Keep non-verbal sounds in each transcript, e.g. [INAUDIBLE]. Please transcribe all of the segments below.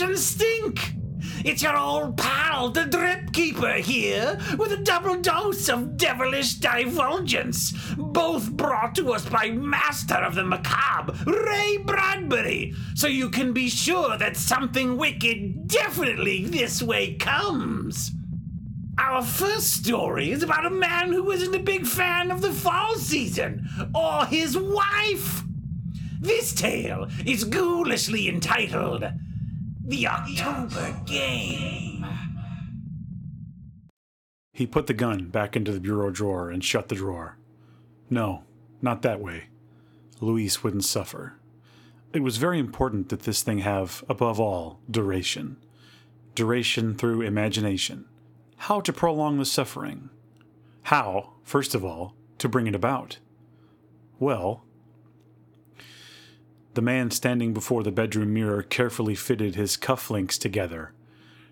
and Stink. It's your old pal, the Drip Keeper, here with a double dose of devilish divulgence, both brought to us by Master of the Macabre, Ray Bradbury, so you can be sure that something wicked definitely this way comes. Our first story is about a man who isn't a big fan of the fall season or his wife. This tale is ghoulishly entitled The October Game. He put the gun back into the bureau drawer and shut the drawer. No, not that way. Louise wouldn't suffer. It was very important that this thing have, above all, duration. Duration through imagination. How to prolong the suffering. How, first of all, to bring it about. Well, the man standing before the bedroom mirror carefully fitted his cufflinks together.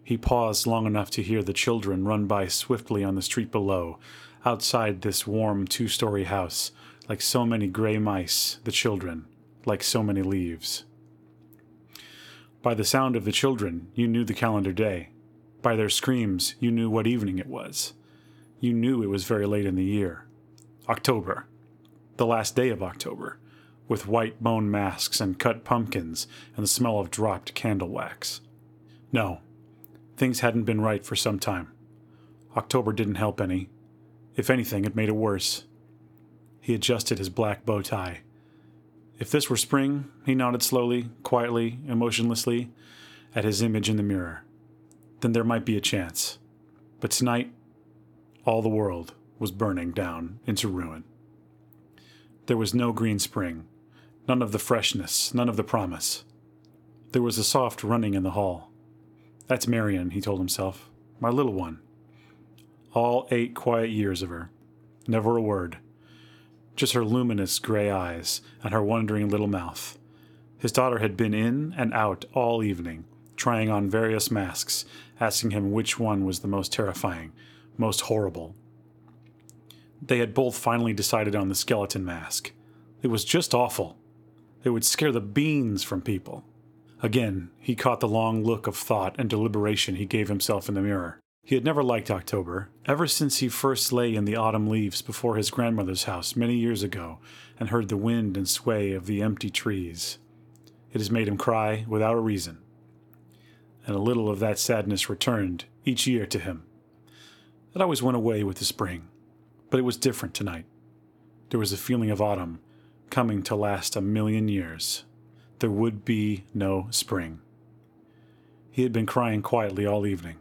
He paused long enough to hear the children run by swiftly on the street below, outside this warm two story house, like so many gray mice, the children, like so many leaves. By the sound of the children, you knew the calendar day. By their screams, you knew what evening it was. You knew it was very late in the year. October. The last day of October with white bone masks and cut pumpkins and the smell of dropped candle wax. No, things hadn't been right for some time. October didn't help any. If anything, it made it worse. He adjusted his black bow tie. If this were spring, he nodded slowly, quietly, emotionlessly at his image in the mirror. Then there might be a chance. But tonight, all the world was burning down into ruin. There was no green spring, None of the freshness, none of the promise. There was a soft running in the hall. That's Marion, he told himself. My little one. All eight quiet years of her. Never a word. Just her luminous gray eyes and her wondering little mouth. His daughter had been in and out all evening, trying on various masks, asking him which one was the most terrifying, most horrible. They had both finally decided on the skeleton mask. It was just awful. It would scare the beans from people. Again, he caught the long look of thought and deliberation he gave himself in the mirror. He had never liked October, ever since he first lay in the autumn leaves before his grandmother's house many years ago and heard the wind and sway of the empty trees. It has made him cry without a reason. And a little of that sadness returned each year to him. It always went away with the spring, but it was different tonight. There was a feeling of autumn coming to last a million years. There would be no spring. He had been crying quietly all evening.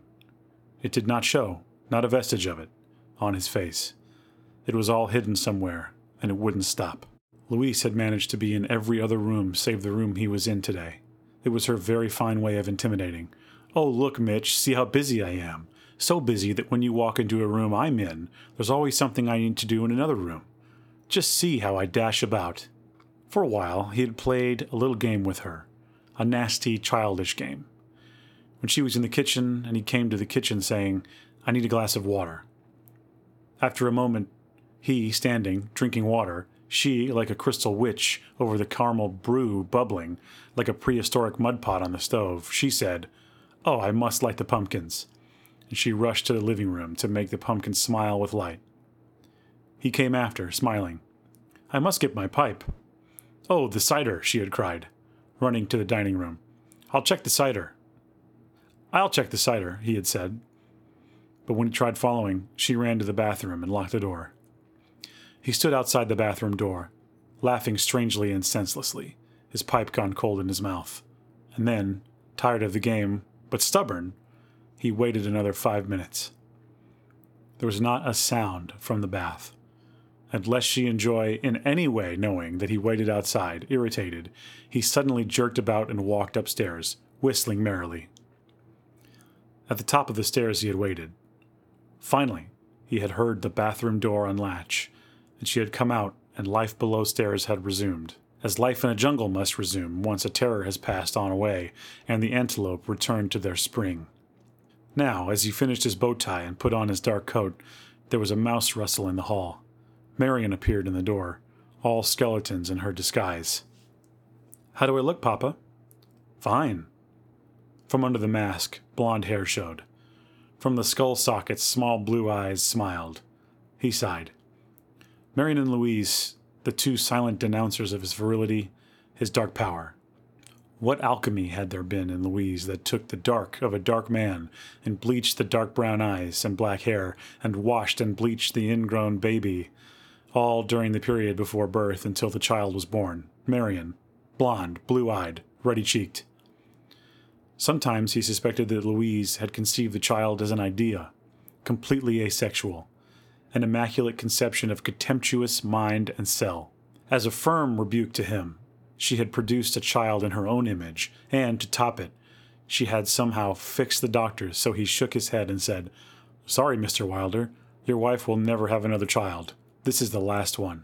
It did not show, not a vestige of it, on his face. It was all hidden somewhere, and it wouldn't stop. Louise had managed to be in every other room save the room he was in today. It was her very fine way of intimidating. Oh, look, Mitch, see how busy I am. So busy that when you walk into a room I'm in, there's always something I need to do in another room. Just see how I dash about. For a while, he had played a little game with her, a nasty, childish game. When she was in the kitchen and he came to the kitchen saying, I need a glass of water. After a moment, he standing, drinking water, she, like a crystal witch over the caramel brew bubbling, like a prehistoric mud pot on the stove, she said, Oh, I must light the pumpkins. And she rushed to the living room to make the pumpkins smile with light. He came after, smiling. I must get my pipe. Oh, the cider, she had cried, running to the dining room. I'll check the cider. I'll check the cider, he had said. But when he tried following, she ran to the bathroom and locked the door. He stood outside the bathroom door, laughing strangely and senselessly, his pipe gone cold in his mouth. And then, tired of the game, but stubborn, he waited another five minutes. There was not a sound from the bath and lest she enjoy in any way knowing that he waited outside, irritated, he suddenly jerked about and walked upstairs, whistling merrily. At the top of the stairs he had waited. Finally, he had heard the bathroom door unlatch, and she had come out, and life below stairs had resumed, as life in a jungle must resume once a terror has passed on away and the antelope returned to their spring. Now, as he finished his bow tie and put on his dark coat, there was a mouse rustle in the hall. Marion appeared in the door, all skeletons in her disguise. How do I look, Papa? Fine. From under the mask, blonde hair showed. From the skull sockets, small blue eyes smiled. He sighed. Marion and Louise, the two silent denouncers of his virility, his dark power. What alchemy had there been in Louise that took the dark of a dark man and bleached the dark brown eyes and black hair and washed and bleached the ingrown baby, all during the period before birth until the child was born? Marion, blonde, blue eyed, ruddy cheeked. Sometimes he suspected that Louise had conceived the child as an idea, completely asexual, an immaculate conception of contemptuous mind and cell. As a firm rebuke to him, she had produced a child in her own image, and, to top it, she had somehow fixed the doctor so he shook his head and said, Sorry, Mr. Wilder, your wife will never have another child. This is the last one.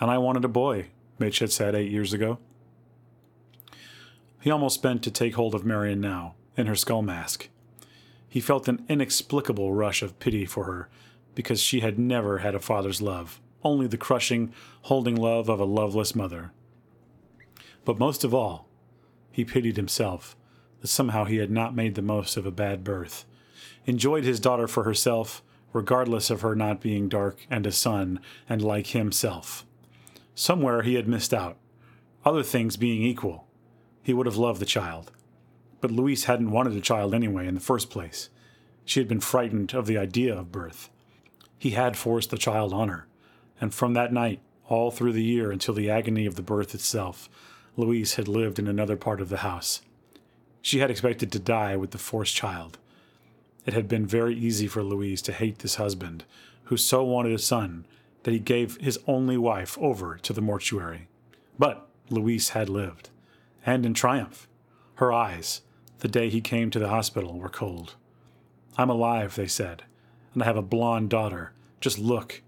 And I wanted a boy, Mitch had said eight years ago. He almost bent to take hold of Marion now, in her skull mask. He felt an inexplicable rush of pity for her, because she had never had a father's love, only the crushing, holding love of a loveless mother. But most of all, he pitied himself that somehow he had not made the most of a bad birth, enjoyed his daughter for herself, regardless of her not being dark and a son and like himself. Somewhere he had missed out. Other things being equal, he would have loved the child. But Louise hadn't wanted a child anyway in the first place. She had been frightened of the idea of birth. He had forced the child on her, and from that night, all through the year until the agony of the birth itself, Louise had lived in another part of the house. She had expected to die with the forced child. It had been very easy for Louise to hate this husband, who so wanted a son that he gave his only wife over to the mortuary. But Louise had lived, and in triumph. Her eyes, the day he came to the hospital, were cold. I'm alive, they said, and I have a blonde daughter. Just look.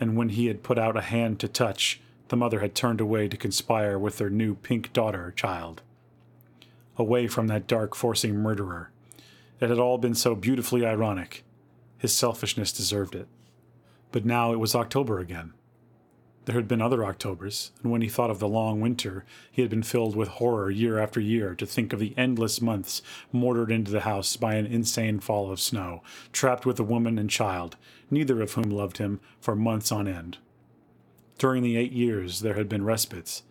And when he had put out a hand to touch, the mother had turned away to conspire with their new pink daughter child. Away from that dark, forcing murderer. It had all been so beautifully ironic. His selfishness deserved it. But now it was October again. There had been other Octobers, and when he thought of the long winter, he had been filled with horror year after year to think of the endless months mortared into the house by an insane fall of snow, trapped with a woman and child, neither of whom loved him, for months on end. During the eight years, there had been respites.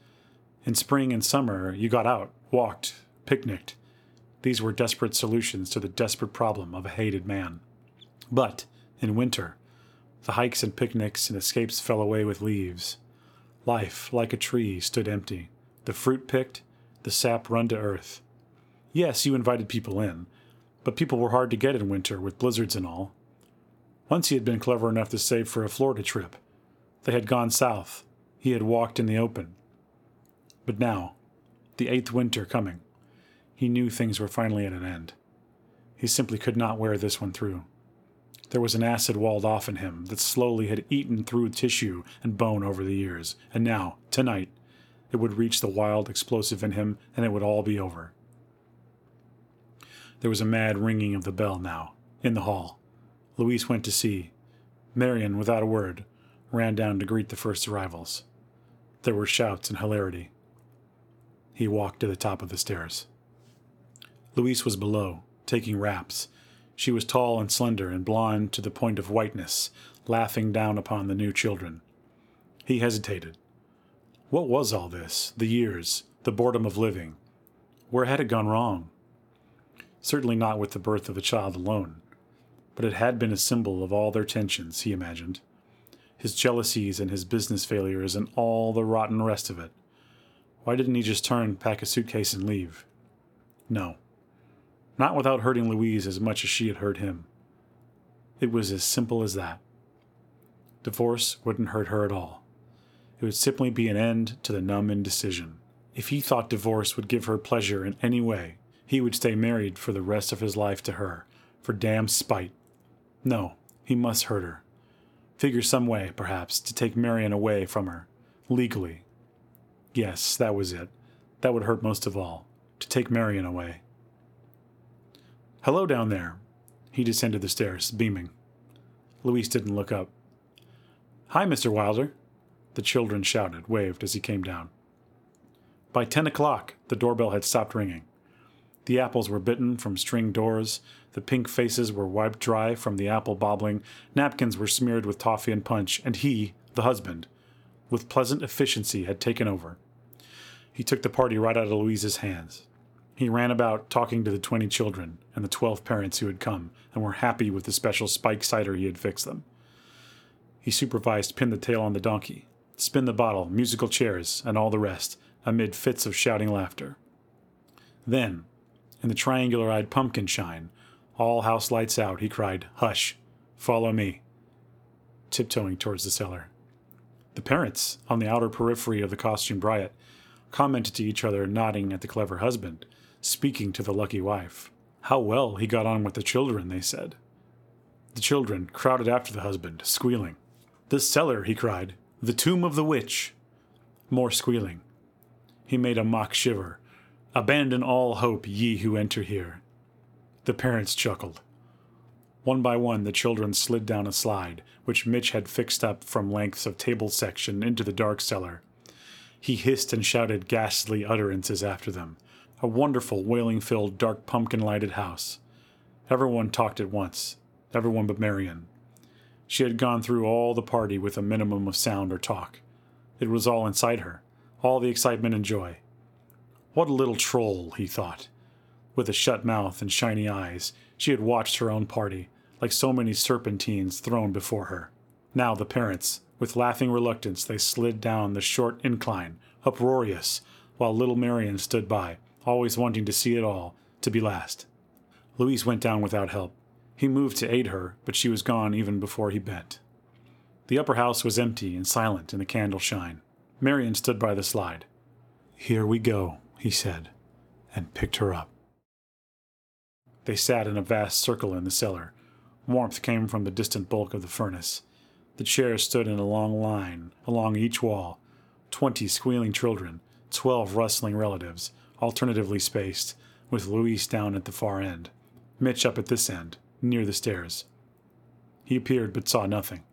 In spring and summer, you got out, walked, picnicked. These were desperate solutions to the desperate problem of a hated man. But, in winter, the hikes and picnics and escapes fell away with leaves. Life, like a tree, stood empty, the fruit picked, the sap run to earth. Yes, you invited people in, but people were hard to get in winter with blizzards and all. Once he had been clever enough to save for a Florida trip, they had gone south. He had walked in the open. But now, the eighth winter coming, he knew things were finally at an end. He simply could not wear this one through. There was an acid walled off in him that slowly had eaten through tissue and bone over the years, and now, tonight, it would reach the wild explosive in him and it would all be over. There was a mad ringing of the bell now, in the hall. Louise went to see. Marion, without a word, ran down to greet the first arrivals. There were shouts and hilarity. He walked to the top of the stairs. Louise was below, taking wraps. She was tall and slender and blonde to the point of whiteness, laughing down upon the new children. He hesitated. What was all this? The years, the boredom of living. Where had it gone wrong? Certainly not with the birth of a child alone, but it had been a symbol of all their tensions, he imagined his jealousies and his business failures and all the rotten rest of it. Why didn't he just turn, pack a suitcase, and leave? No. Not without hurting Louise as much as she had hurt him. It was as simple as that. Divorce wouldn't hurt her at all. It would simply be an end to the numb indecision. If he thought divorce would give her pleasure in any way, he would stay married for the rest of his life to her, for damn spite. No, he must hurt her. Figure some way, perhaps, to take Marion away from her. Legally. Yes, that was it. That would hurt most of all. To take Marion away. Hello down there. He descended the stairs, beaming. Louise didn't look up. Hi, Mr. Wilder. The children shouted, waved as he came down. By ten o'clock, the doorbell had stopped ringing. The apples were bitten from string doors, the pink faces were wiped dry from the apple bobbling, napkins were smeared with toffee and punch, and he, the husband, with pleasant efficiency, had taken over. He took the party right out of Louise's hands. He ran about talking to the twenty children and the twelve parents who had come and were happy with the special spike cider he had fixed them. He supervised pin the tail on the donkey, spin the bottle, musical chairs, and all the rest, amid fits of shouting laughter. Then, in the triangular eyed pumpkin shine, all house lights out, he cried, Hush, follow me, tiptoeing towards the cellar. The parents, on the outer periphery of the costumed riot, commented to each other, nodding at the clever husband, speaking to the lucky wife. How well he got on with the children, they said. The children crowded after the husband, squealing. The cellar, he cried. The tomb of the witch. More squealing. He made a mock shiver. Abandon all hope, ye who enter here. The parents chuckled. One by one, the children slid down a slide, which Mitch had fixed up from lengths of table section into the dark cellar. He hissed and shouted ghastly utterances after them. A wonderful, wailing filled, dark pumpkin lighted house. Everyone talked at once, everyone but Marion. She had gone through all the party with a minimum of sound or talk. It was all inside her, all the excitement and joy. What a little troll, he thought. With a shut mouth and shiny eyes, she had watched her own party, like so many serpentines thrown before her. Now the parents, with laughing reluctance, they slid down the short incline, uproarious, while little Marion stood by, always wanting to see it all, to be last. Louise went down without help. He moved to aid her, but she was gone even before he bent. The upper house was empty and silent in the candle shine. Marion stood by the slide. Here we go, he said, and picked her up. They sat in a vast circle in the cellar. Warmth came from the distant bulk of the furnace. The chairs stood in a long line along each wall. Twenty squealing children, twelve rustling relatives, alternatively spaced, with Louise down at the far end, Mitch up at this end, near the stairs. He appeared but saw nothing.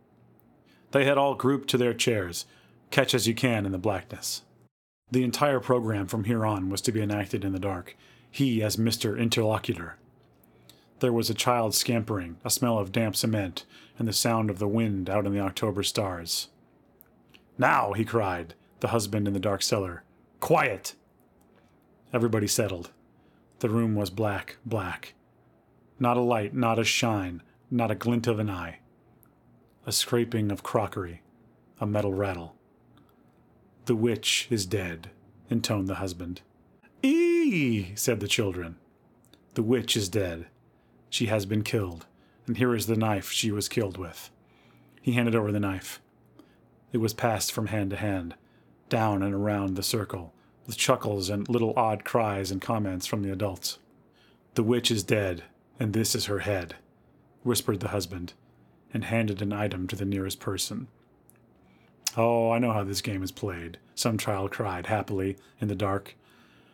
They had all grouped to their chairs, catch as you can in the blackness. The entire program from here on was to be enacted in the dark, he as Mr. Interlocutor. There was a child scampering, a smell of damp cement, and the sound of the wind out in the October stars. Now, he cried, the husband in the dark cellar. Quiet! Everybody settled. The room was black, black. Not a light, not a shine, not a glint of an eye. A scraping of crockery, a metal rattle. The witch is dead, intoned the husband. Eee, said the children. The witch is dead. She has been killed, and here is the knife she was killed with. He handed over the knife. It was passed from hand to hand, down and around the circle, with chuckles and little odd cries and comments from the adults. The witch is dead, and this is her head, whispered the husband, and handed an item to the nearest person. Oh, I know how this game is played, some child cried happily in the dark.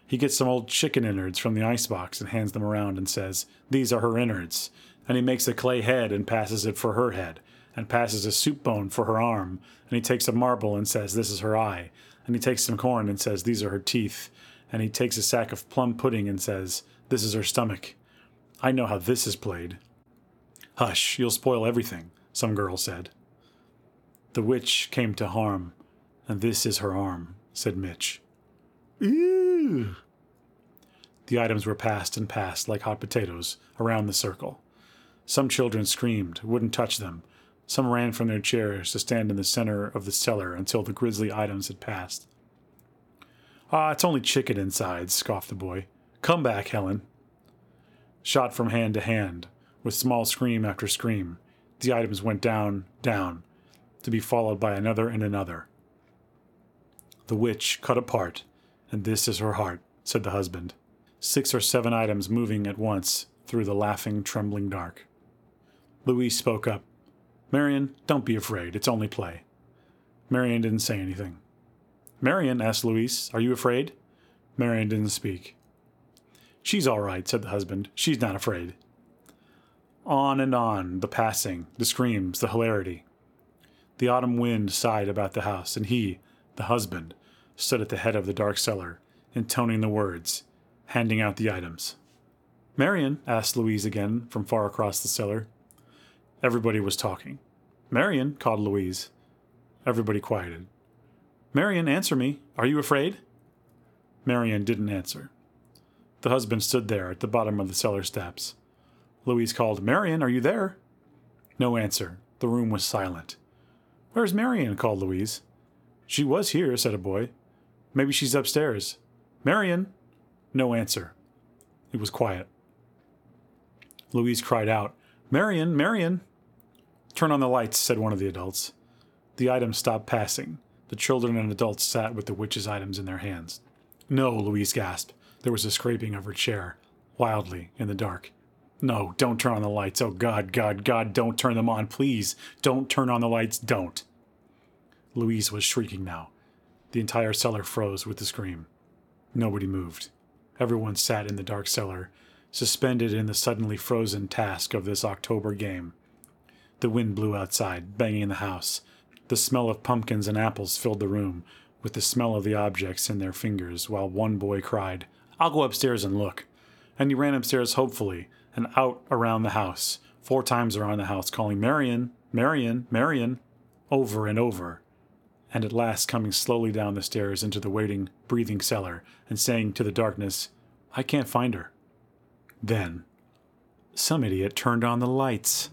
He gets some old chicken innards from the icebox and hands them around and says, These are her innards. And he makes a clay head and passes it for her head, and passes a soup bone for her arm, and he takes a marble and says, This is her eye, and he takes some corn and says, These are her teeth. And he takes a sack of plum pudding and says, This is her stomach. I know how this is played. Hush, you'll spoil everything, some girl said. The witch came to harm, and this is her arm, said Mitch. Ew. The items were passed and passed like hot potatoes around the circle. Some children screamed, wouldn't touch them, some ran from their chairs to stand in the center of the cellar until the grisly items had passed. Ah, it's only chicken inside, scoffed the boy. Come back, Helen. Shot from hand to hand, with small scream after scream, the items went down, down, to be followed by another and another. The witch cut apart, and this is her heart, said the husband. Six or seven items moving at once through the laughing, trembling dark. Louise spoke up. Marion, don't be afraid. It's only play. Marion didn't say anything. Marion, asked Louise, are you afraid? Marion didn't speak. She's all right, said the husband. She's not afraid. On and on, the passing, the screams, the hilarity. The autumn wind sighed about the house, and he, the husband, stood at the head of the dark cellar, intoning the words, handing out the items. Marion, asked Louise again from far across the cellar. Everybody was talking. Marion, called Louise. Everybody quieted. Marion, answer me. Are you afraid? Marion didn't answer. The husband stood there at the bottom of the cellar steps. Louise called, Marion, are you there? No answer. The room was silent. Where's Marion? called Louise. She was here, said a boy. Maybe she's upstairs. Marion! No answer. It was quiet. Louise cried out, Marion, Marion! Turn on the lights, said one of the adults. The items stopped passing. The children and adults sat with the witch's items in their hands. No, Louise gasped. There was a scraping of her chair, wildly, in the dark. No, don't turn on the lights. Oh, God, God, God, don't turn them on, please. Don't turn on the lights, don't. Louise was shrieking now. The entire cellar froze with the scream. Nobody moved. Everyone sat in the dark cellar, suspended in the suddenly frozen task of this October game. The wind blew outside, banging the house. The smell of pumpkins and apples filled the room, with the smell of the objects in their fingers, while one boy cried, I'll go upstairs and look. And he ran upstairs hopefully, and out around the house, four times around the house, calling, Marion, Marion, Marion, over and over, and at last coming slowly down the stairs into the waiting, breathing cellar, and saying to the darkness, I can't find her. Then, some idiot turned on the lights.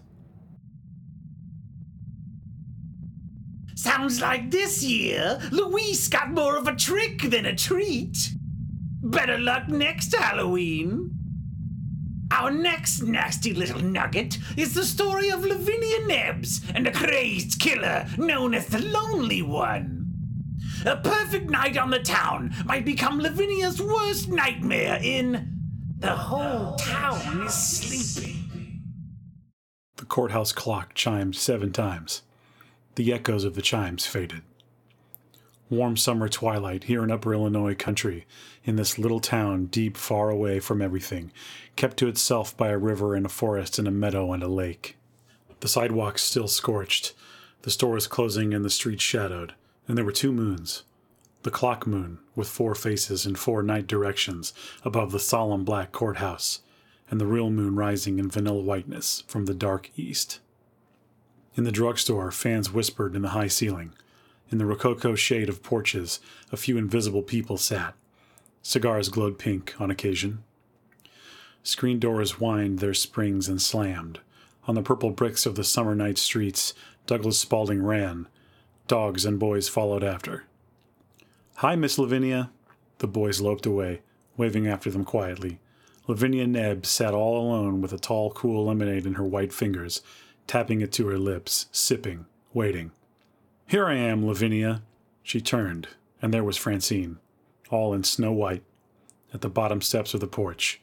Sounds like this year, Louise got more of a trick than a treat. Better luck next Halloween. Our next nasty little nugget is the story of Lavinia Nebbs and a crazed killer known as the Lonely One. A perfect night on the town might become Lavinia's worst nightmare in The Whole Town is Sleeping. The courthouse clock chimed seven times. The echoes of the chimes faded. Warm summer twilight here in upper Illinois country, in this little town deep far away from everything, kept to itself by a river and a forest and a meadow and a lake. The sidewalks still scorched, the stores closing and the streets shadowed, and there were two moons. The clock moon, with four faces in four night directions above the solemn black courthouse, and the real moon rising in vanilla whiteness from the dark east. In the drugstore, fans whispered in the high ceiling. In the rococo shade of porches, a few invisible people sat. Cigars glowed pink on occasion. Screen doors whined their springs and slammed. On the purple bricks of the summer night streets, Douglas Spaulding ran. Dogs and boys followed after. Hi, Miss Lavinia. The boys loped away, waving after them quietly. Lavinia Nebbs sat all alone with a tall, cool lemonade in her white fingers, tapping it to her lips, sipping, waiting. Here I am, Lavinia. She turned, and there was Francine, all in snow white, at the bottom steps of the porch,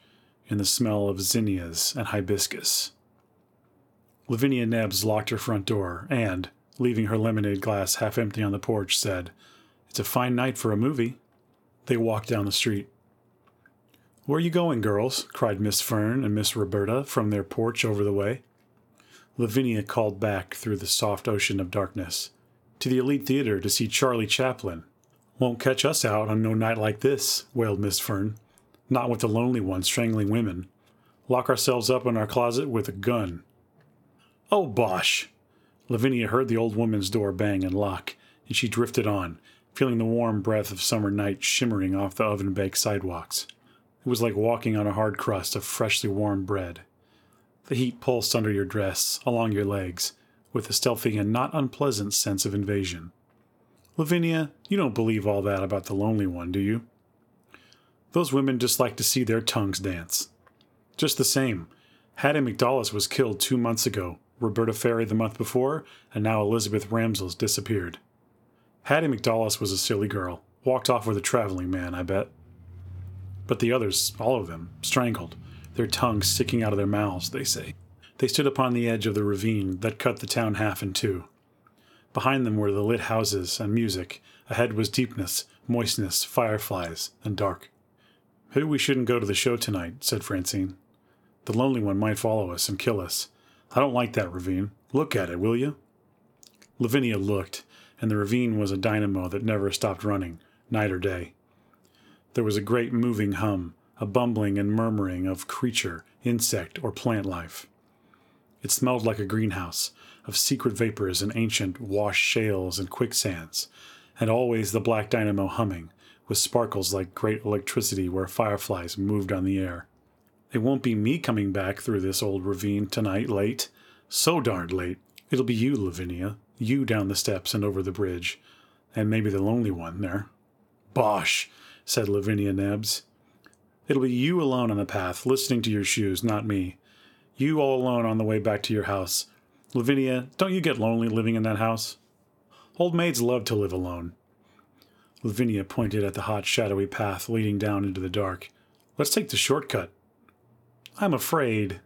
in the smell of zinnias and hibiscus. Lavinia Nebbs locked her front door and, leaving her lemonade glass half empty on the porch, said, It's a fine night for a movie. They walked down the street. Where are you going, girls? cried Miss Fern and Miss Roberta from their porch over the way. Lavinia called back through the soft ocean of darkness to the Elite Theater to see Charlie Chaplin. Won't catch us out on no night like this, wailed Miss Fern. Not with the lonely one strangling women. Lock ourselves up in our closet with a gun. Oh, bosh! Lavinia heard the old woman's door bang and lock, and she drifted on, feeling the warm breath of summer night shimmering off the oven baked sidewalks. It was like walking on a hard crust of freshly warmed bread. The heat pulsed under your dress, along your legs, with a stealthy and not unpleasant sense of invasion. Lavinia, you don't believe all that about the lonely one, do you? Those women just like to see their tongues dance. Just the same, Hattie McDowell was killed two months ago, Roberta Ferry the month before, and now Elizabeth Ramsell's disappeared. Hattie McDowell was a silly girl, walked off with a traveling man, I bet. But the others, all of them, strangled, their tongues sticking out of their mouths, they say. They stood upon the edge of the ravine that cut the town half in two. Behind them were the lit houses and music. Ahead was deepness, moistness, fireflies, and dark. Maybe we shouldn't go to the show tonight, said Francine. The lonely one might follow us and kill us. I don't like that ravine. Look at it, will you? Lavinia looked, and the ravine was a dynamo that never stopped running, night or day. There was a great moving hum, a bumbling and murmuring of creature, insect, or plant life. It smelled like a greenhouse, of secret vapors and ancient washed shales and quicksands, and always the black dynamo humming, with sparkles like great electricity where fireflies moved on the air. It won't be me coming back through this old ravine tonight late. So darned late. It'll be you, Lavinia. You down the steps and over the bridge. And maybe the lonely one there. Bosh, said Lavinia Nebbs. It'll be you alone on the path, listening to your shoes, not me. You all alone on the way back to your house. Lavinia, don't you get lonely living in that house? Old maids love to live alone. Lavinia pointed at the hot, shadowy path leading down into the dark. Let's take the shortcut. I'm afraid.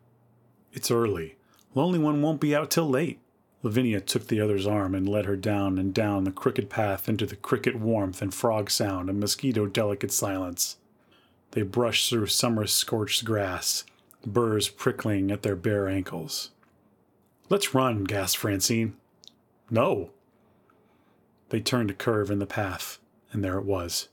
It's early. Lonely One won't be out till late. Lavinia took the other's arm and led her down and down the crooked path into the cricket warmth and frog sound and mosquito delicate silence. They brushed through summer scorched grass, burrs prickling at their bare ankles. Let's run, gasped Francine. No. They turned a curve in the path, and there it was.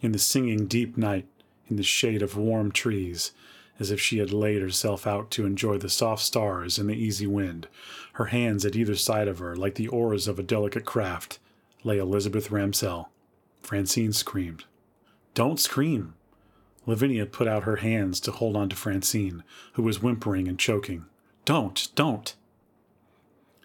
In the singing deep night, in the shade of warm trees, as if she had laid herself out to enjoy the soft stars and the easy wind, her hands at either side of her like the oars of a delicate craft, lay Elizabeth Ramsell. Francine screamed. Don't scream. Lavinia put out her hands to hold on to Francine, who was whimpering and choking. Don't, don't.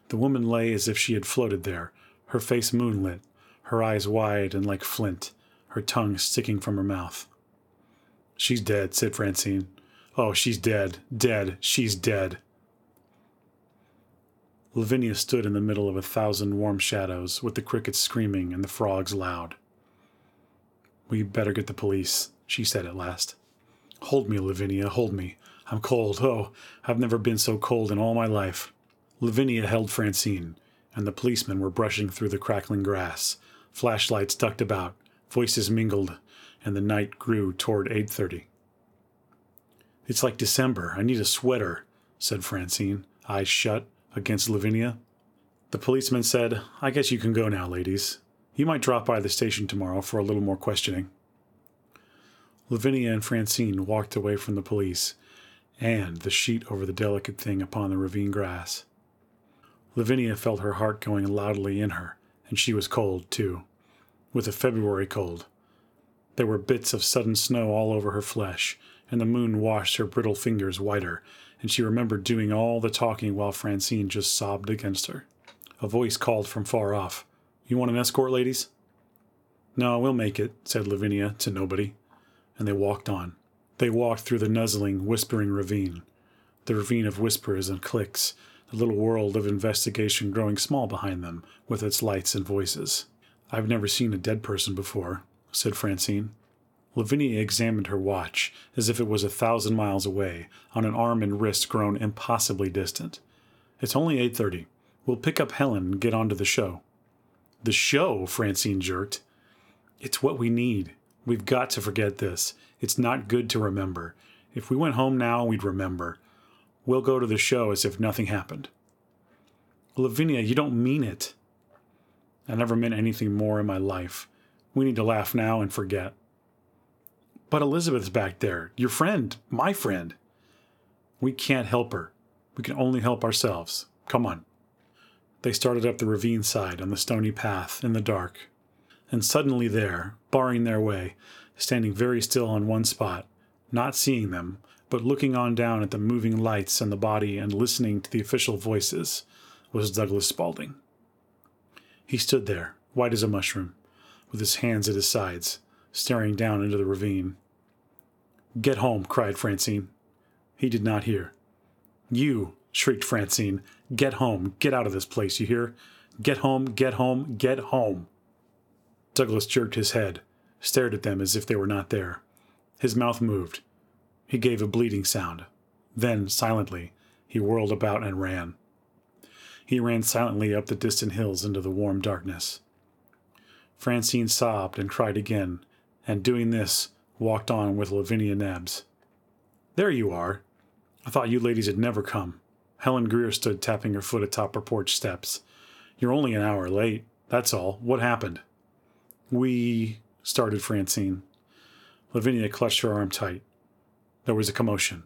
The woman lay as if she had floated there, her face moonlit, her eyes wide and like flint, her tongue sticking from her mouth. She's dead, said Francine. Oh, she's dead, dead, she's dead. Lavinia stood in the middle of a thousand warm shadows, with the crickets screaming and the frogs loud. We better get the police, she said at last. Hold me, Lavinia, hold me. I'm cold. Oh, I've never been so cold in all my life. Lavinia held Francine, and the policemen were brushing through the crackling grass. Flashlights ducked about, voices mingled, and the night grew toward 8:30. It's like December. I need a sweater, said Francine, eyes shut, against Lavinia. The policeman said, I guess you can go now, ladies. You might drop by the station tomorrow for a little more questioning. Lavinia and Francine walked away from the police and the sheet over the delicate thing upon the ravine grass. Lavinia felt her heart going loudly in her, and she was cold, too, with a February cold. There were bits of sudden snow all over her flesh, and the moon washed her brittle fingers whiter, and she remembered doing all the talking while Francine just sobbed against her. A voice called from far off, You want an escort, ladies? No, we'll make it, said Lavinia to nobody, and they walked on. They walked through the nuzzling, whispering ravine, the ravine of whispers and clicks, the little world of investigation growing small behind them, with its lights and voices. I've never seen a dead person before, said Francine. Lavinia examined her watch as if it was a thousand miles away, on an arm and wrist grown impossibly distant. It's only 8:30. We'll pick up Helen and get on to the show. The show, Francine jerked. It's what we need. We've got to forget this. It's not good to remember. If we went home now, we'd remember. We'll go to the show as if nothing happened. Lavinia, you don't mean it. I never meant anything more in my life. We need to laugh now and forget. But Elizabeth's back there, your friend, my friend. We can't help her. We can only help ourselves. Come on. They started up the ravine side on the stony path in the dark. And suddenly, there, barring their way, standing very still on one spot, not seeing them, but looking on down at the moving lights and the body and listening to the official voices, was Douglas Spaulding. He stood there, white as a mushroom, with his hands at his sides, staring down into the ravine. Get home, cried Francine. He did not hear. You, shrieked Francine, get home, get out of this place, you hear? Get home, get home, get home. Douglas jerked his head, stared at them as if they were not there. His mouth moved. He gave a bleating sound. Then, silently, he whirled about and ran. He ran silently up the distant hills into the warm darkness. Francine sobbed and cried again, and doing this, walked on with Lavinia Nebbs. There you are. I thought you ladies had never come. Helen Greer stood tapping her foot atop her porch steps. You're only an hour late. That's all. What happened? We, started Francine. Lavinia clutched her arm tight. There was a commotion.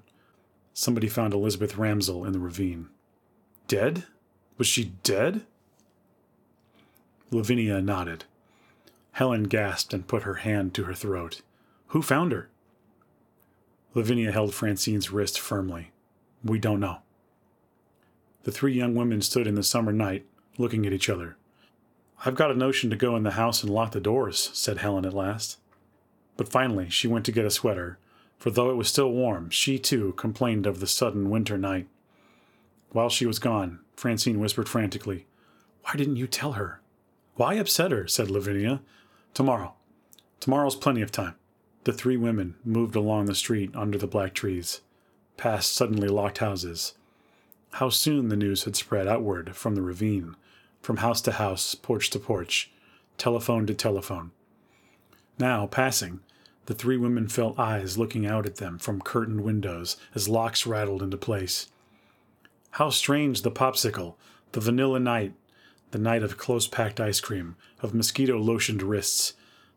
Somebody found Elizabeth Ramsell in the ravine. Dead? Was she dead? Lavinia nodded. Helen gasped and put her hand to her throat. Who found her? Lavinia held Francine's wrist firmly. We don't know. The three young women stood in the summer night, looking at each other. I've got a notion to go in the house and lock the doors, said Helen at last. But finally she went to get a sweater, for though it was still warm, she too complained of the sudden winter night. While she was gone, Francine whispered frantically, Why didn't you tell her? Why upset her? said Lavinia. Tomorrow. Tomorrow's plenty of time. The three women moved along the street under the black trees, past suddenly locked houses. How soon the news had spread outward from the ravine, from house to house, porch to porch, telephone to telephone. Now, passing, the three women felt eyes looking out at them from curtained windows as locks rattled into place. How strange the popsicle, the vanilla night, the night of close packed ice cream, of mosquito lotioned wrists,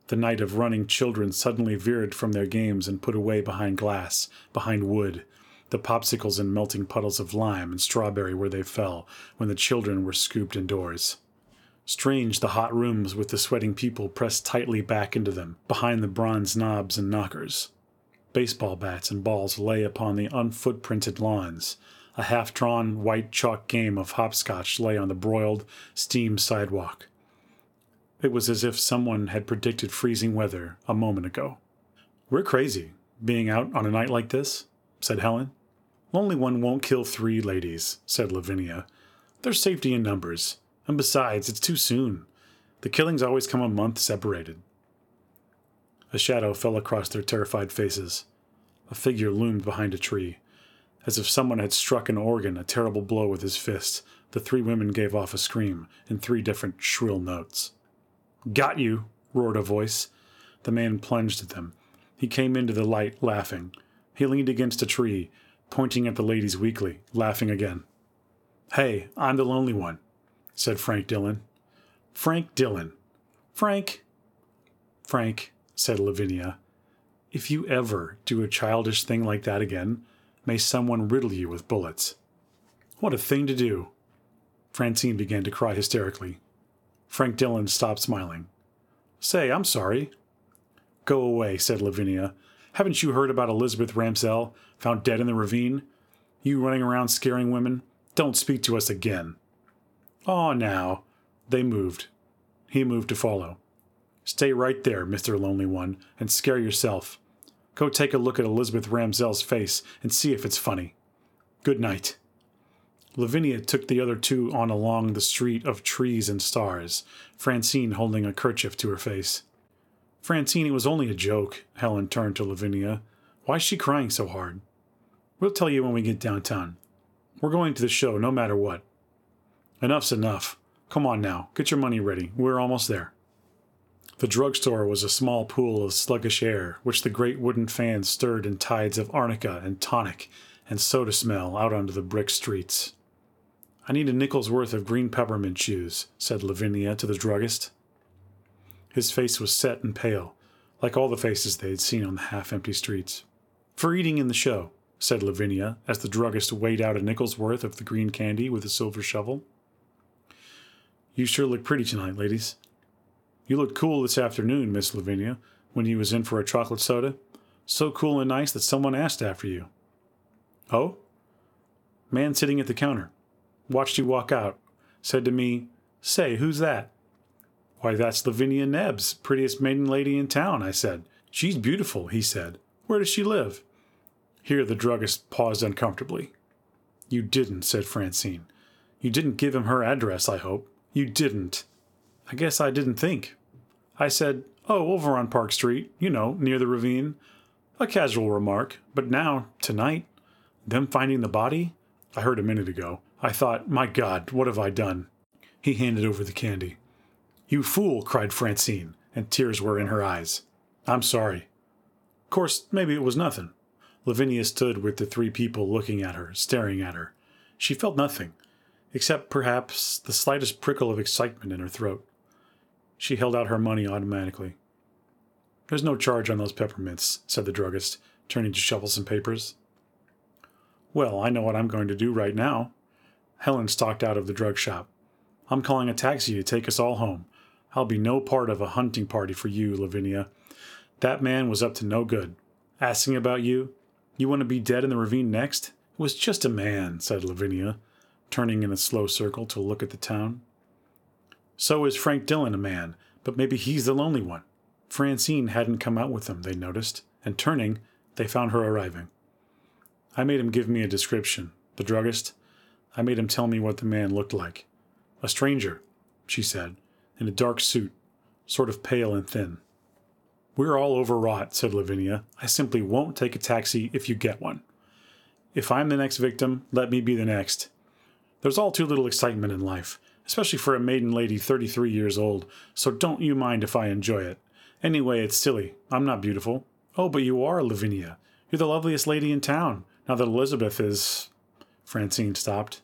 the night of running children suddenly veered from their games and put away behind glass, behind wood, the popsicles in melting puddles of lime and strawberry where they fell when the children were scooped indoors. Strange the hot rooms with the sweating people pressed tightly back into them, behind the bronze knobs and knockers. Baseball bats and balls lay upon the unfootprinted lawns. A half drawn white chalk game of hopscotch lay on the broiled, steam sidewalk. It was as if someone had predicted freezing weather a moment ago. We're crazy, being out on a night like this, said Helen. Lonely one won't kill three ladies, said Lavinia. There's safety in numbers. And besides, it's too soon. The killings always come a month separated. A shadow fell across their terrified faces. A figure loomed behind a tree. As if someone had struck an organ a terrible blow with his fist, the three women gave off a scream in three different shrill notes. Got you, roared a voice. The man plunged at them. He came into the light, laughing. He leaned against a tree, pointing at the ladies weakly, laughing again. Hey, I'm the lonely one, said Frank Dillon. Frank Dillon. Frank. Frank, said Lavinia, if you ever do a childish thing like that again, may someone riddle you with bullets. What a thing to do. Francine began to cry hysterically. Frank Dillon stopped smiling. Say, I'm sorry. Go away, said Lavinia. Haven't you heard about Elizabeth Ramsell, found dead in the ravine? You running around scaring women? Don't speak to us again. Aw, now. They moved. He moved to follow. Stay right there, Mr. Lonely One, and scare yourself. Go take a look at Elizabeth Ramsell's face and see if it's funny. Good night. Lavinia took the other two on along the street of trees and stars, Francine holding a kerchief to her face. Francine, it was only a joke. Helen turned to Lavinia. Why is she crying so hard? We'll tell you when we get downtown. We're going to the show no matter what. Enough's enough. Come on now, get your money ready. We're almost there. The drugstore was a small pool of sluggish air, which the great wooden fans stirred in tides of arnica and tonic and soda smell out onto the brick streets. I need a nickel's worth of green peppermint shoes, said Lavinia to the druggist. His face was set and pale, like all the faces they had seen on the half empty streets. For eating in the show, said Lavinia, as the druggist weighed out a nickel's worth of the green candy with a silver shovel. You sure look pretty tonight, ladies. You looked cool this afternoon, Miss Lavinia, when you was in for a chocolate soda. So cool and nice that someone asked after you. Oh? Man sitting at the counter watched you walk out, said to me, Say, who's that? Why, that's Lavinia Nebbs, prettiest maiden lady in town, I said. She's beautiful, he said. Where does she live? Here the druggist paused uncomfortably. You didn't, said Francine. You didn't give him her address, I hope. You didn't. I guess I didn't think. I said, Oh, over on Park Street, you know, near the ravine. A casual remark, but now, tonight, them finding the body? I heard a minute ago. I thought, my God, what have I done? He handed over the candy. You fool, cried Francine, and tears were in her eyes. I'm sorry. Of course, maybe it was nothing. Lavinia stood with the three people looking at her, staring at her. She felt nothing. except perhaps the slightest prickle of excitement in her throat. She held out her money automatically. There's no charge on those peppermints, said the druggist, turning to shuffle some papers. Well, I know what I'm going to do right now. Helen stalked out of the drug shop. I'm calling a taxi to take us all home. I'll be no part of a hunting party for you, Lavinia. That man was up to no good. Asking about you? You want to be dead in the ravine next? It was just a man, said Lavinia, turning in a slow circle to look at the town. So is Frank Dillon a man, but maybe he's the lonely one. Francine hadn't come out with them, they noticed, and turning, they found her arriving. I made him give me a description. The druggist. I made him tell me what the man looked like. A stranger, she said, in a dark suit, sort of pale and thin. We're all overwrought, said Lavinia. I simply won't take a taxi if you get one. If I'm the next victim, let me be the next. There's all too little excitement in life, especially for a maiden lady 33 years old, so don't you mind if I enjoy it. Anyway, it's silly. I'm not beautiful. Oh, but you are, Lavinia. You're the loveliest lady in town, now that Elizabeth is. Francine stopped.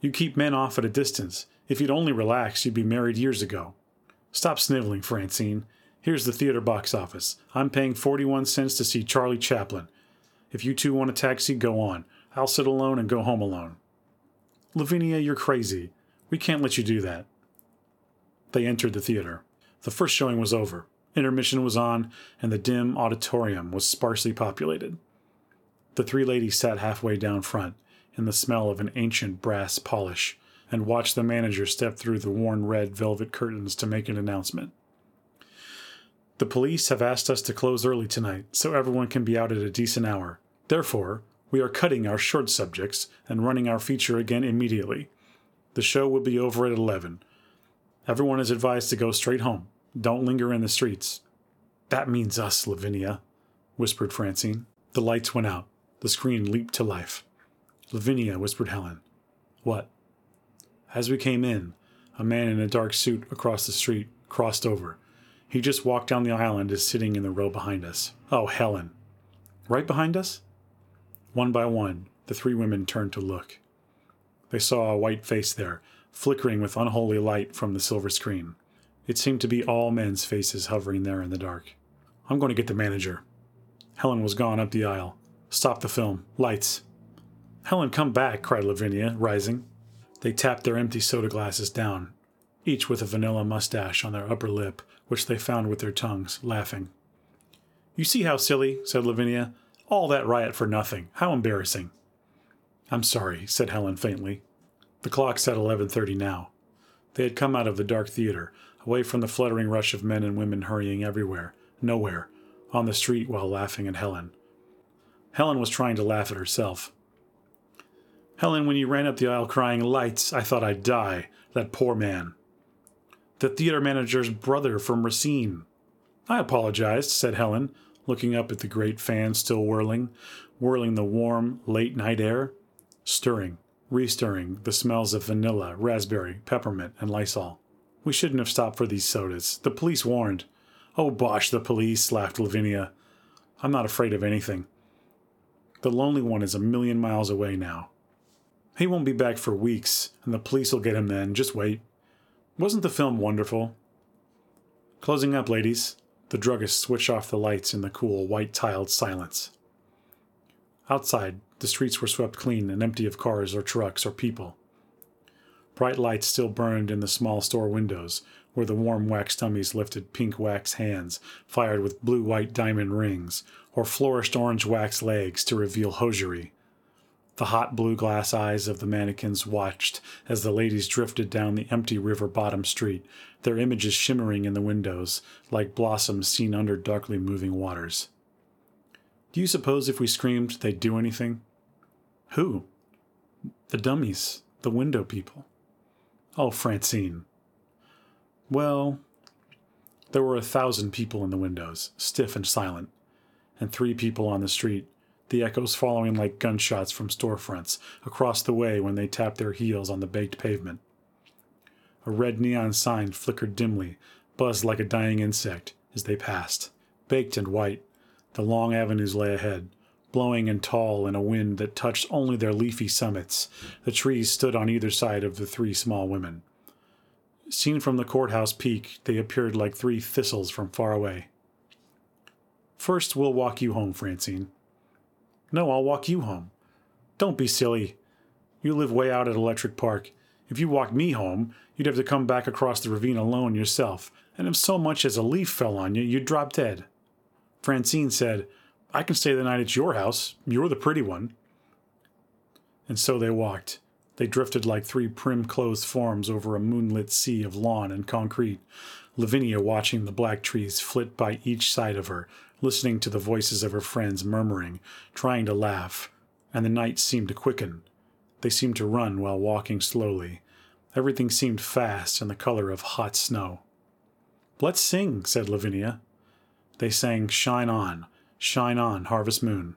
You keep men off at a distance. If you'd only relax, you'd be married years ago. Stop sniveling, Francine. Here's the theater box office. I'm paying 41 cents to see Charlie Chaplin. If you two want a taxi, go on. I'll sit alone and go home alone. Lavinia, you're crazy. We can't let you do that. They entered the theater. The first showing was over. Intermission was on, and the dim auditorium was sparsely populated. The three ladies sat halfway down front, in the smell of an ancient brass polish, and watched the manager step through the worn red velvet curtains to make an announcement. The police have asked us to close early tonight so everyone can be out at a decent hour. Therefore, we are cutting our short subjects and running our feature again immediately. The show will be over at 11. Everyone is advised to go straight home. Don't linger in the streets. That means us, Lavinia, whispered Francine. The lights went out. The screen leaped to life. Lavinia, whispered Helen. What? As we came in, a man in a dark suit across the street crossed over. He just walked down the aisle and is sitting in the row behind us. Oh, Helen. Right behind us? One by one, the three women turned to look. They saw a white face there, flickering with unholy light from the silver screen. It seemed to be all men's faces hovering there in the dark. I'm going to get the manager. Helen was gone up the aisle. Stop the film. Lights. Helen, come back, cried Lavinia, rising. They tapped their empty soda glasses down, each with a vanilla mustache on their upper lip, which they found with their tongues, laughing. You see how silly, said Lavinia. All that riot for nothing. How embarrassing. I'm sorry, said Helen faintly. The clock said 11:30 now. They had come out of the dark theater, away from the fluttering rush of men and women hurrying everywhere, nowhere, on the street while laughing at Helen. Helen was trying to laugh at herself. Helen, when you ran up the aisle crying, Lights, I thought I'd die. That poor man. The theater manager's brother from Racine. I apologized, said Helen, looking up at the great fan still whirling, whirling the warm, late night air, stirring, restirring the smells of vanilla, raspberry, peppermint, and Lysol. We shouldn't have stopped for these sodas. The police warned. Oh, bosh, the police, laughed Lavinia. I'm not afraid of anything. The lonely one is a million miles away now. He won't be back for weeks, and the police will get him then. Just wait. Wasn't the film wonderful? Closing up, ladies. The druggist switched off the lights in the cool, white tiled silence. Outside, the streets were swept clean and empty of cars or trucks or people. Bright lights still burned in the small store windows, where the warm wax dummies lifted pink wax hands fired with blue white diamond rings, or flourished orange wax legs to reveal hosiery. The hot blue glass eyes of the mannequins watched as the ladies drifted down the empty river bottom street, their images shimmering in the windows like blossoms seen under darkly moving waters. Do you suppose if we screamed they'd do anything? Who? The dummies, the window people. Oh, Francine. Well, there were a thousand people in the windows, stiff and silent, and three people on the street the echoes following like gunshots from storefronts across the way when they tapped their heels on the baked pavement. A red neon sign flickered dimly, buzzed like a dying insect as they passed. Baked and white, the long avenues lay ahead, blowing and tall in a wind that touched only their leafy summits. The trees stood on either side of the three small women. Seen from the courthouse peak, they appeared like three thistles from far away. First, we'll walk you home, Francine. No, I'll walk you home. Don't be silly. You live way out at Electric Park. If you walked me home, you'd have to come back across the ravine alone yourself, and if so much as a leaf fell on you, you'd drop dead. Francine said, I can stay the night at your house. You're the pretty one. And so they walked. They drifted like three prim clothed forms over a moonlit sea of lawn and concrete, Lavinia watching the black trees flit by each side of her, listening to the voices of her friends murmuring, trying to laugh, and the night seemed to quicken. They seemed to run while walking slowly. Everything seemed fast and the color of hot snow. Let's sing, said Lavinia. They sang Shine On, Shine On, Harvest Moon.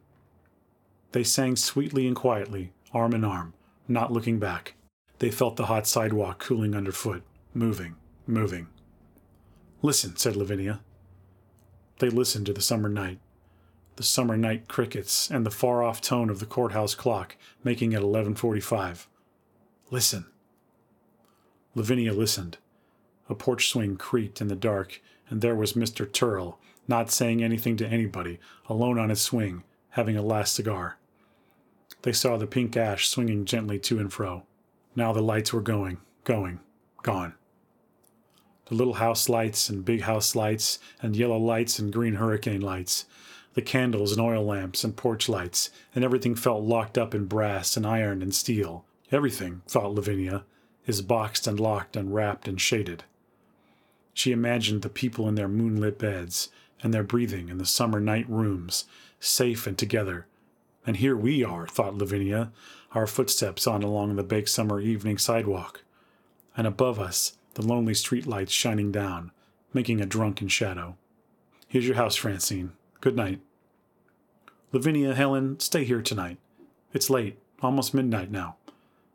They sang sweetly and quietly, arm in arm, not looking back. They felt the hot sidewalk cooling underfoot, moving, moving. Listen, said Lavinia. They listened to the summer night, the summer night crickets and the far-off tone of the courthouse clock making it 11:45. Listen. Lavinia listened. A porch swing creaked in the dark, and there was Mr. Turl, not saying anything to anybody, alone on his swing, having a last cigar. They saw the pink ash swinging gently to and fro. Now the lights were going, going, gone. The little house lights and big house lights and yellow lights and green hurricane lights, the candles and oil lamps and porch lights, and everything felt locked up in brass and iron and steel. Everything, thought Lavinia, is boxed and locked and wrapped and shaded. She imagined the people in their moonlit beds and their breathing in the summer night rooms, safe and together, and here we are, thought Lavinia, our footsteps on along the baked summer evening sidewalk. And above us, the lonely street lights shining down, making a drunken shadow. Here's your house, Francine. Good night. Lavinia, Helen, stay here tonight. It's late, almost midnight now.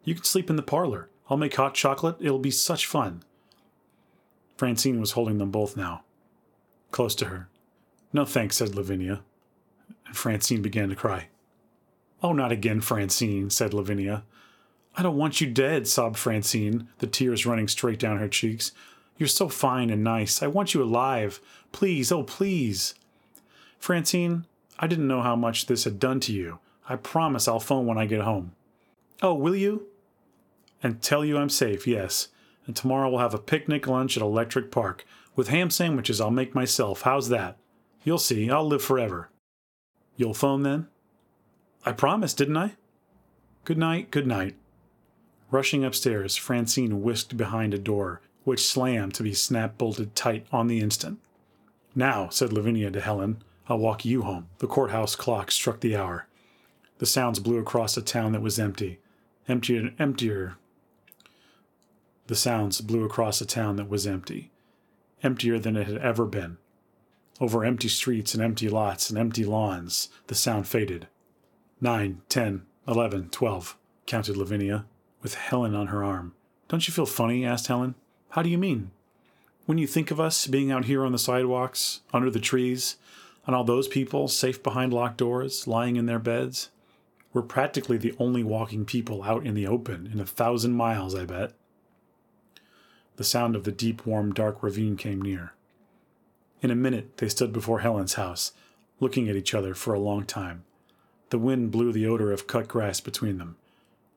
You can sleep in the parlor. I'll make hot chocolate. It'll be such fun. Francine was holding them both now, close to her. No thanks, said Lavinia. And Francine began to cry. Oh, not again, Francine, said Lavinia. I don't want you dead, sobbed Francine, the tears running straight down her cheeks. You're so fine and nice. I want you alive. Please, oh, please. Francine, I didn't know how much this had done to you. I promise I'll phone when I get home. Oh, will you? And tell you I'm safe, yes. And tomorrow we'll have a picnic lunch at Electric Park. With ham sandwiches I'll make myself. How's that? You'll see, I'll live forever. You'll phone then? I promised, didn't I? Good night, good night. Rushing upstairs, Francine whisked behind a door, which slammed to be snap bolted tight on the instant. Now, said Lavinia to Helen, I'll walk you home. The courthouse clock struck the hour. The sounds blew across a town that was empty. Emptier and emptier. The sounds blew across a town that was empty. Emptier than it had ever been. Over empty streets and empty lots and empty lawns, the sound faded. Nine, ten, eleven, twelve, counted Lavinia, with Helen on her arm. Don't you feel funny? asked Helen. How do you mean? When you think of us being out here on the sidewalks, under the trees, and all those people safe behind locked doors, lying in their beds, we're practically the only walking people out in the open in a thousand miles, I bet. The sound of the deep, warm, dark ravine came near. In a minute, they stood before Helen's house, looking at each other for a long time. The wind blew the odor of cut grass between them.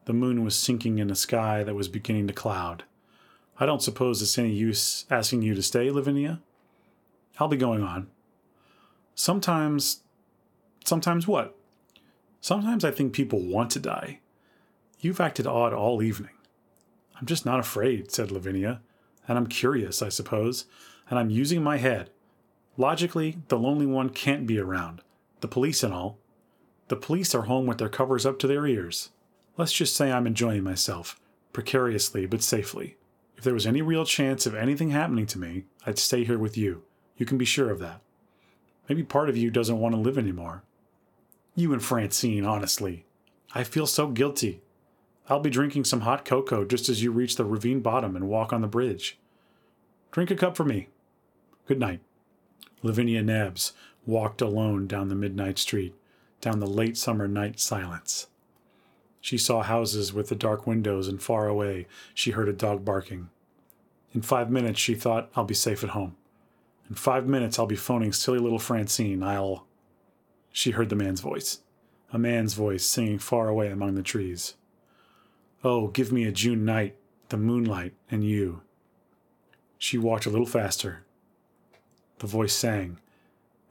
The moon was sinking in a sky that was beginning to cloud. I don't suppose it's any use asking you to stay, Lavinia? I'll be going on. Sometimes. Sometimes what? Sometimes I think people want to die. You've acted odd all evening. I'm just not afraid, said Lavinia. And I'm curious, I suppose. And I'm using my head. Logically, the lonely one can't be around. The police and all. The police are home with their covers up to their ears. Let's just say I'm enjoying myself, precariously but safely. If there was any real chance of anything happening to me, I'd stay here with you. You can be sure of that. Maybe part of you doesn't want to live anymore. You and Francine, honestly. I feel so guilty. I'll be drinking some hot cocoa just as you reach the ravine bottom and walk on the bridge. Drink a cup for me. Good night. Lavinia Nebbs walked alone down the midnight street down the late summer night silence. She saw houses with the dark windows, and far away she heard a dog barking. In five minutes, she thought, I'll be safe at home. In five minutes, I'll be phoning silly little Francine. I'll. She heard the man's voice, a man's voice singing far away among the trees. Oh, give me a June night, the moonlight, and you. She walked a little faster. The voice sang,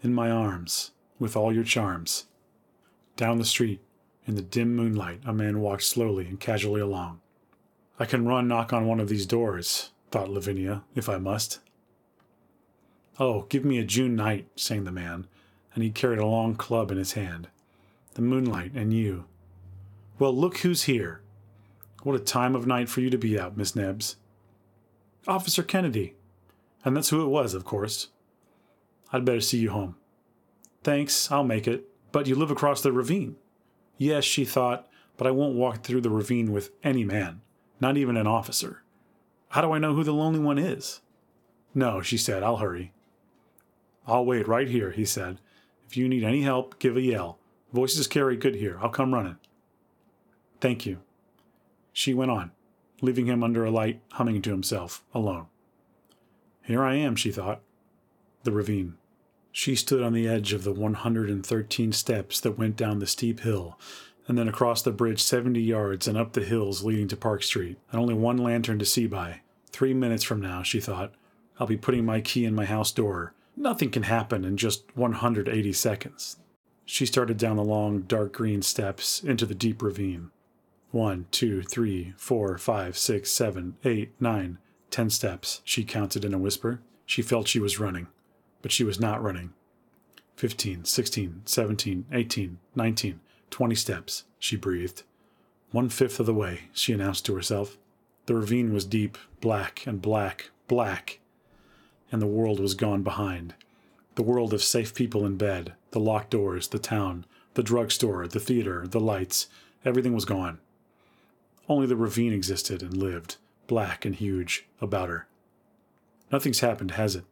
In my arms, with all your charms. Down the street, in the dim moonlight, a man walked slowly and casually along. I can run knock on one of these doors, thought Lavinia, if I must. Oh, give me a June night, sang the man, and he carried a long club in his hand. The moonlight and you. Well, look who's here. What a time of night for you to be out, Miss Nebbs. Officer Kennedy. And that's who it was, of course. I'd better see you home. Thanks, I'll make it. But you live across the ravine. Yes, she thought, but I won't walk through the ravine with any man, not even an officer. How do I know who the lonely one is? No, she said, I'll hurry. I'll wait right here, he said. If you need any help, give a yell. Voices carry good here. I'll come running. Thank you. She went on, leaving him under a light, humming to himself, alone. Here I am, she thought. The ravine. She stood on the edge of the 113 steps that went down the steep hill, and then across the bridge 70 yards and up the hills leading to Park Street, and only one lantern to see by. Three minutes from now, she thought, I'll be putting my key in my house door. Nothing can happen in just 180 seconds. She started down the long, dark green steps into the deep ravine. One, two, three, four, five, six, seven, eight, nine, ten steps, she counted in a whisper. She felt she was running but she was not running. Fifteen, sixteen, seventeen, eighteen, nineteen, twenty steps, she breathed. One fifth of the way, she announced to herself. The ravine was deep, black and black, black, and the world was gone behind. The world of safe people in bed, the locked doors, the town, the drugstore, the theater, the lights, everything was gone. Only the ravine existed and lived, black and huge, about her. Nothing's happened, has it?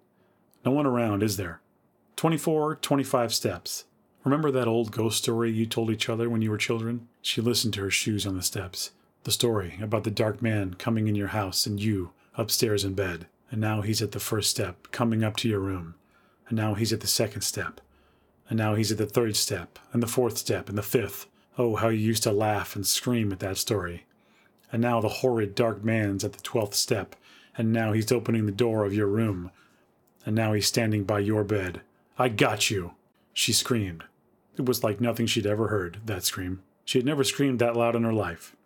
No one around, is there? 24, 25 steps. Remember that old ghost story you told each other when you were children? She listened to her shoes on the steps. The story about the dark man coming in your house and you upstairs in bed. And now he's at the first step, coming up to your room. And now he's at the second step. And now he's at the third step, and the fourth step, and the fifth. Oh, how you used to laugh and scream at that story. And now the horrid dark man's at the twelfth step, and now he's opening the door of your room, and now he's standing by your bed. I got you! She screamed. It was like nothing she'd ever heard, that scream. She had never screamed that loud in her life.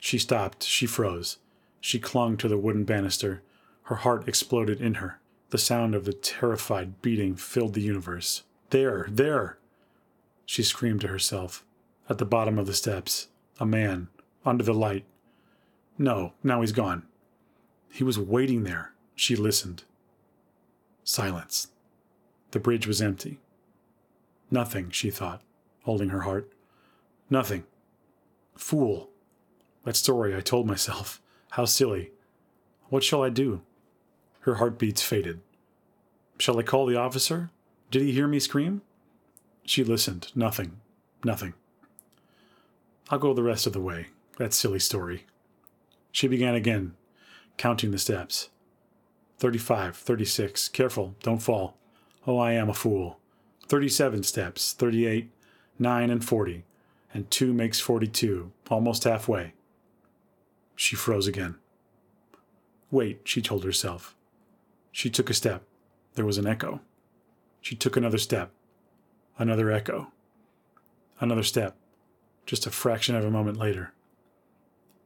She stopped. She froze. She clung to the wooden banister. Her heart exploded in her. The sound of the terrified beating filled the universe. There, there! She screamed to herself. At the bottom of the steps, a man, under the light. No, now he's gone. He was waiting there. She listened. Silence. The bridge was empty. Nothing, she thought, holding her heart. Nothing. Fool. That story I told myself. How silly. What shall I do? Her heartbeats faded. Shall I call the officer? Did he hear me scream? She listened. Nothing. Nothing. I'll go the rest of the way. That silly story. She began again, counting the steps. 35, 36. Careful, don't fall. Oh, I am a fool. 37 steps, 38, 9, and 40. And 2 makes 42, almost halfway. She froze again. Wait, she told herself. She took a step. There was an echo. She took another step. Another echo. Another step. Just a fraction of a moment later.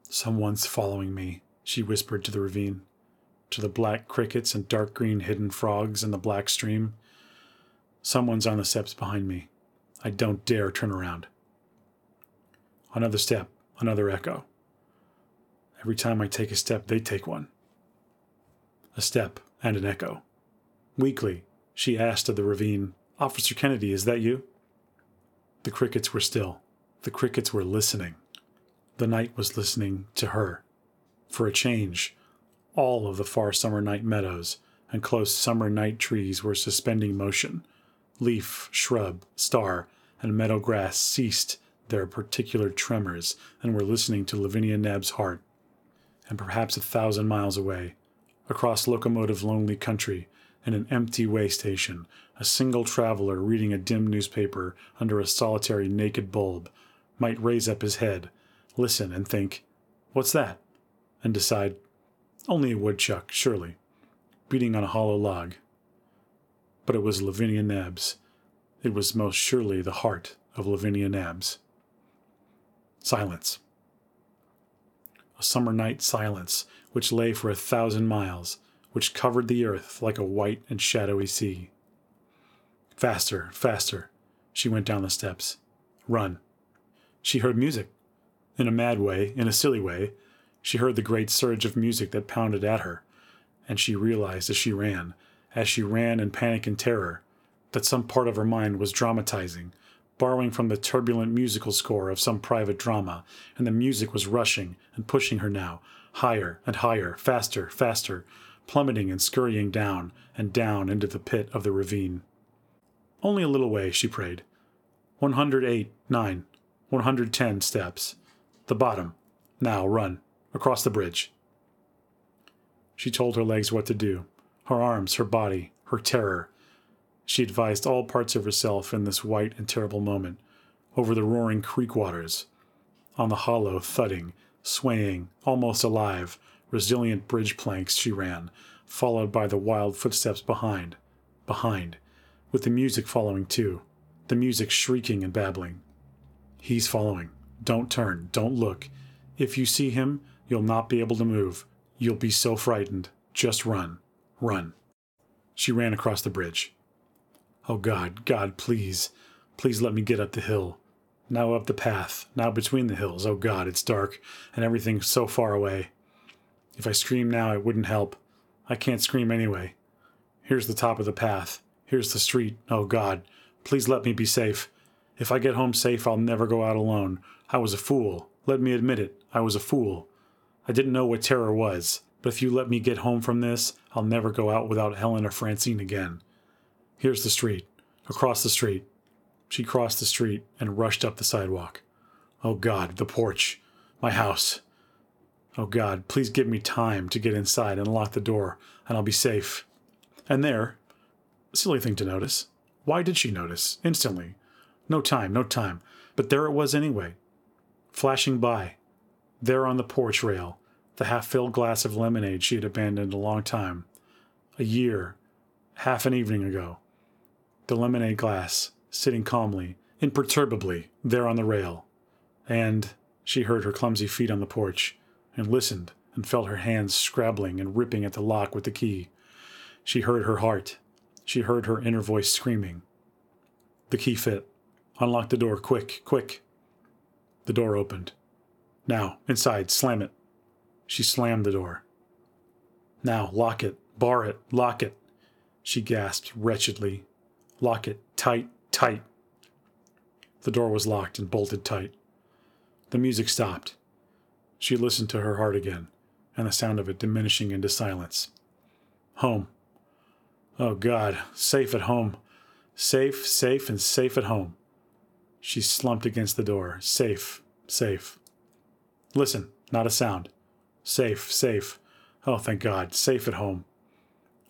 Someone's following me, she whispered to the ravine to the black crickets and dark green hidden frogs in the black stream. Someone's on the steps behind me. I don't dare turn around. Another step, another echo. Every time I take a step, they take one. A step and an echo. Weakly, she asked of the ravine, Officer Kennedy, is that you? The crickets were still. The crickets were listening. The night was listening to her. For a change, all of the far summer night meadows and close summer night trees were suspending motion. Leaf, shrub, star, and meadow grass ceased their particular tremors and were listening to Lavinia Nebbs' heart. And perhaps a thousand miles away, across locomotive lonely country, in an empty way station, a single traveler reading a dim newspaper under a solitary naked bulb might raise up his head, listen, and think, What's that? and decide, Only a woodchuck, surely, beating on a hollow log. But it was Lavinia Nebbs. It was most surely the heart of Lavinia Nebbs. Silence. A summer night silence which lay for a thousand miles, which covered the earth like a white and shadowy sea. Faster, faster, she went down the steps. Run. She heard music. In a mad way, in a silly way, she heard the great surge of music that pounded at her, and she realized as she ran, as she ran in panic and terror, that some part of her mind was dramatizing, borrowing from the turbulent musical score of some private drama, and the music was rushing and pushing her now, higher and higher, faster, faster, plummeting and scurrying down and down into the pit of the ravine. Only a little way, she prayed. 108, 9, 110 steps. The bottom. Now run. Across the bridge. She told her legs what to do, her arms, her body, her terror, she advised all parts of herself in this white and terrible moment, over the roaring creek waters, on the hollow, thudding, swaying, almost alive, resilient bridge planks she ran, followed by the wild footsteps behind, behind, with the music following too, the music shrieking and babbling. He's following. Don't turn. Don't look. If you see him, you'll not be able to move. You'll be so frightened. Just run. Run. She ran across the bridge. Oh God, God, please, please let me get up the hill. Now up the path, now between the hills. Oh God, it's dark, and everything's so far away. If I scream now, it wouldn't help. I can't scream anyway. Here's the top of the path. Here's the street. Oh God, please let me be safe. If I get home safe, I'll never go out alone. I was a fool. Let me admit it. I was a fool. I didn't know what terror was, but if you let me get home from this, I'll never go out without Helen or Francine again. Here's the street. Across the street. She crossed the street and rushed up the sidewalk. Oh God, the porch. My house. Oh God, please give me time to get inside and lock the door, and I'll be safe. And there, silly thing to notice. Why did she notice? Instantly. No time, no time. But there it was anyway. Flashing by. There on the porch rail, the half filled glass of lemonade she had abandoned a long time. A year, half an evening ago the lemonade glass, sitting calmly, imperturbably, there on the rail. And she heard her clumsy feet on the porch, and listened and felt her hands scrabbling and ripping at the lock with the key. She heard her heart. She heard her inner voice screaming. The key fit. Unlock the door, quick, quick. The door opened. Now, inside, slam it. She slammed the door. Now, lock it, bar it, lock it. She gasped wretchedly, Lock it tight, tight. The door was locked and bolted tight. The music stopped. She listened to her heart again, and the sound of it diminishing into silence. Home. Oh, God, safe at home. Safe, safe, and safe at home. She slumped against the door. Safe, safe. Listen, not a sound. Safe, safe. Oh, thank God, safe at home.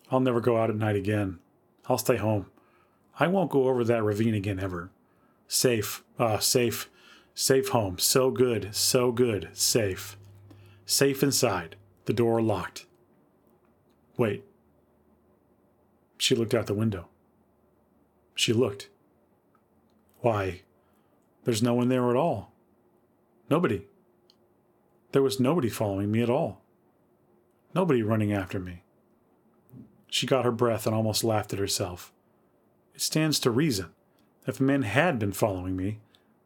I'll never go out at night again. I'll stay home. I won't go over that ravine again ever. Safe, ah, uh, safe, safe home. So good, so good, safe. Safe inside, the door locked. Wait. She looked out the window. She looked. Why, there's no one there at all. Nobody. There was nobody following me at all. Nobody running after me. She got her breath and almost laughed at herself. It stands to reason. If a man had been following me,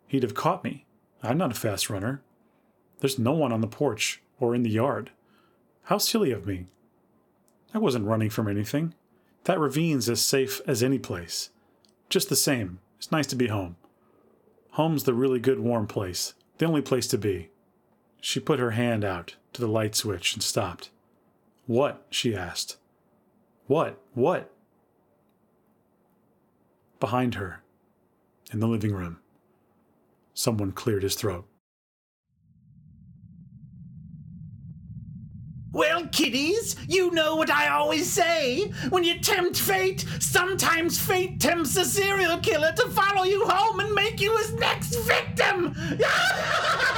he'd have caught me. I'm not a fast runner. There's no one on the porch or in the yard. How silly of me. I wasn't running from anything. That ravine's as safe as any place. Just the same, it's nice to be home. Home's the really good warm place, the only place to be. She put her hand out to the light switch and stopped. What? she asked. What? What? behind her. In the living room, someone cleared his throat. Well, kiddies, you know what I always say. When you tempt fate, sometimes fate tempts a serial killer to follow you home and make you his next victim. [LAUGHS]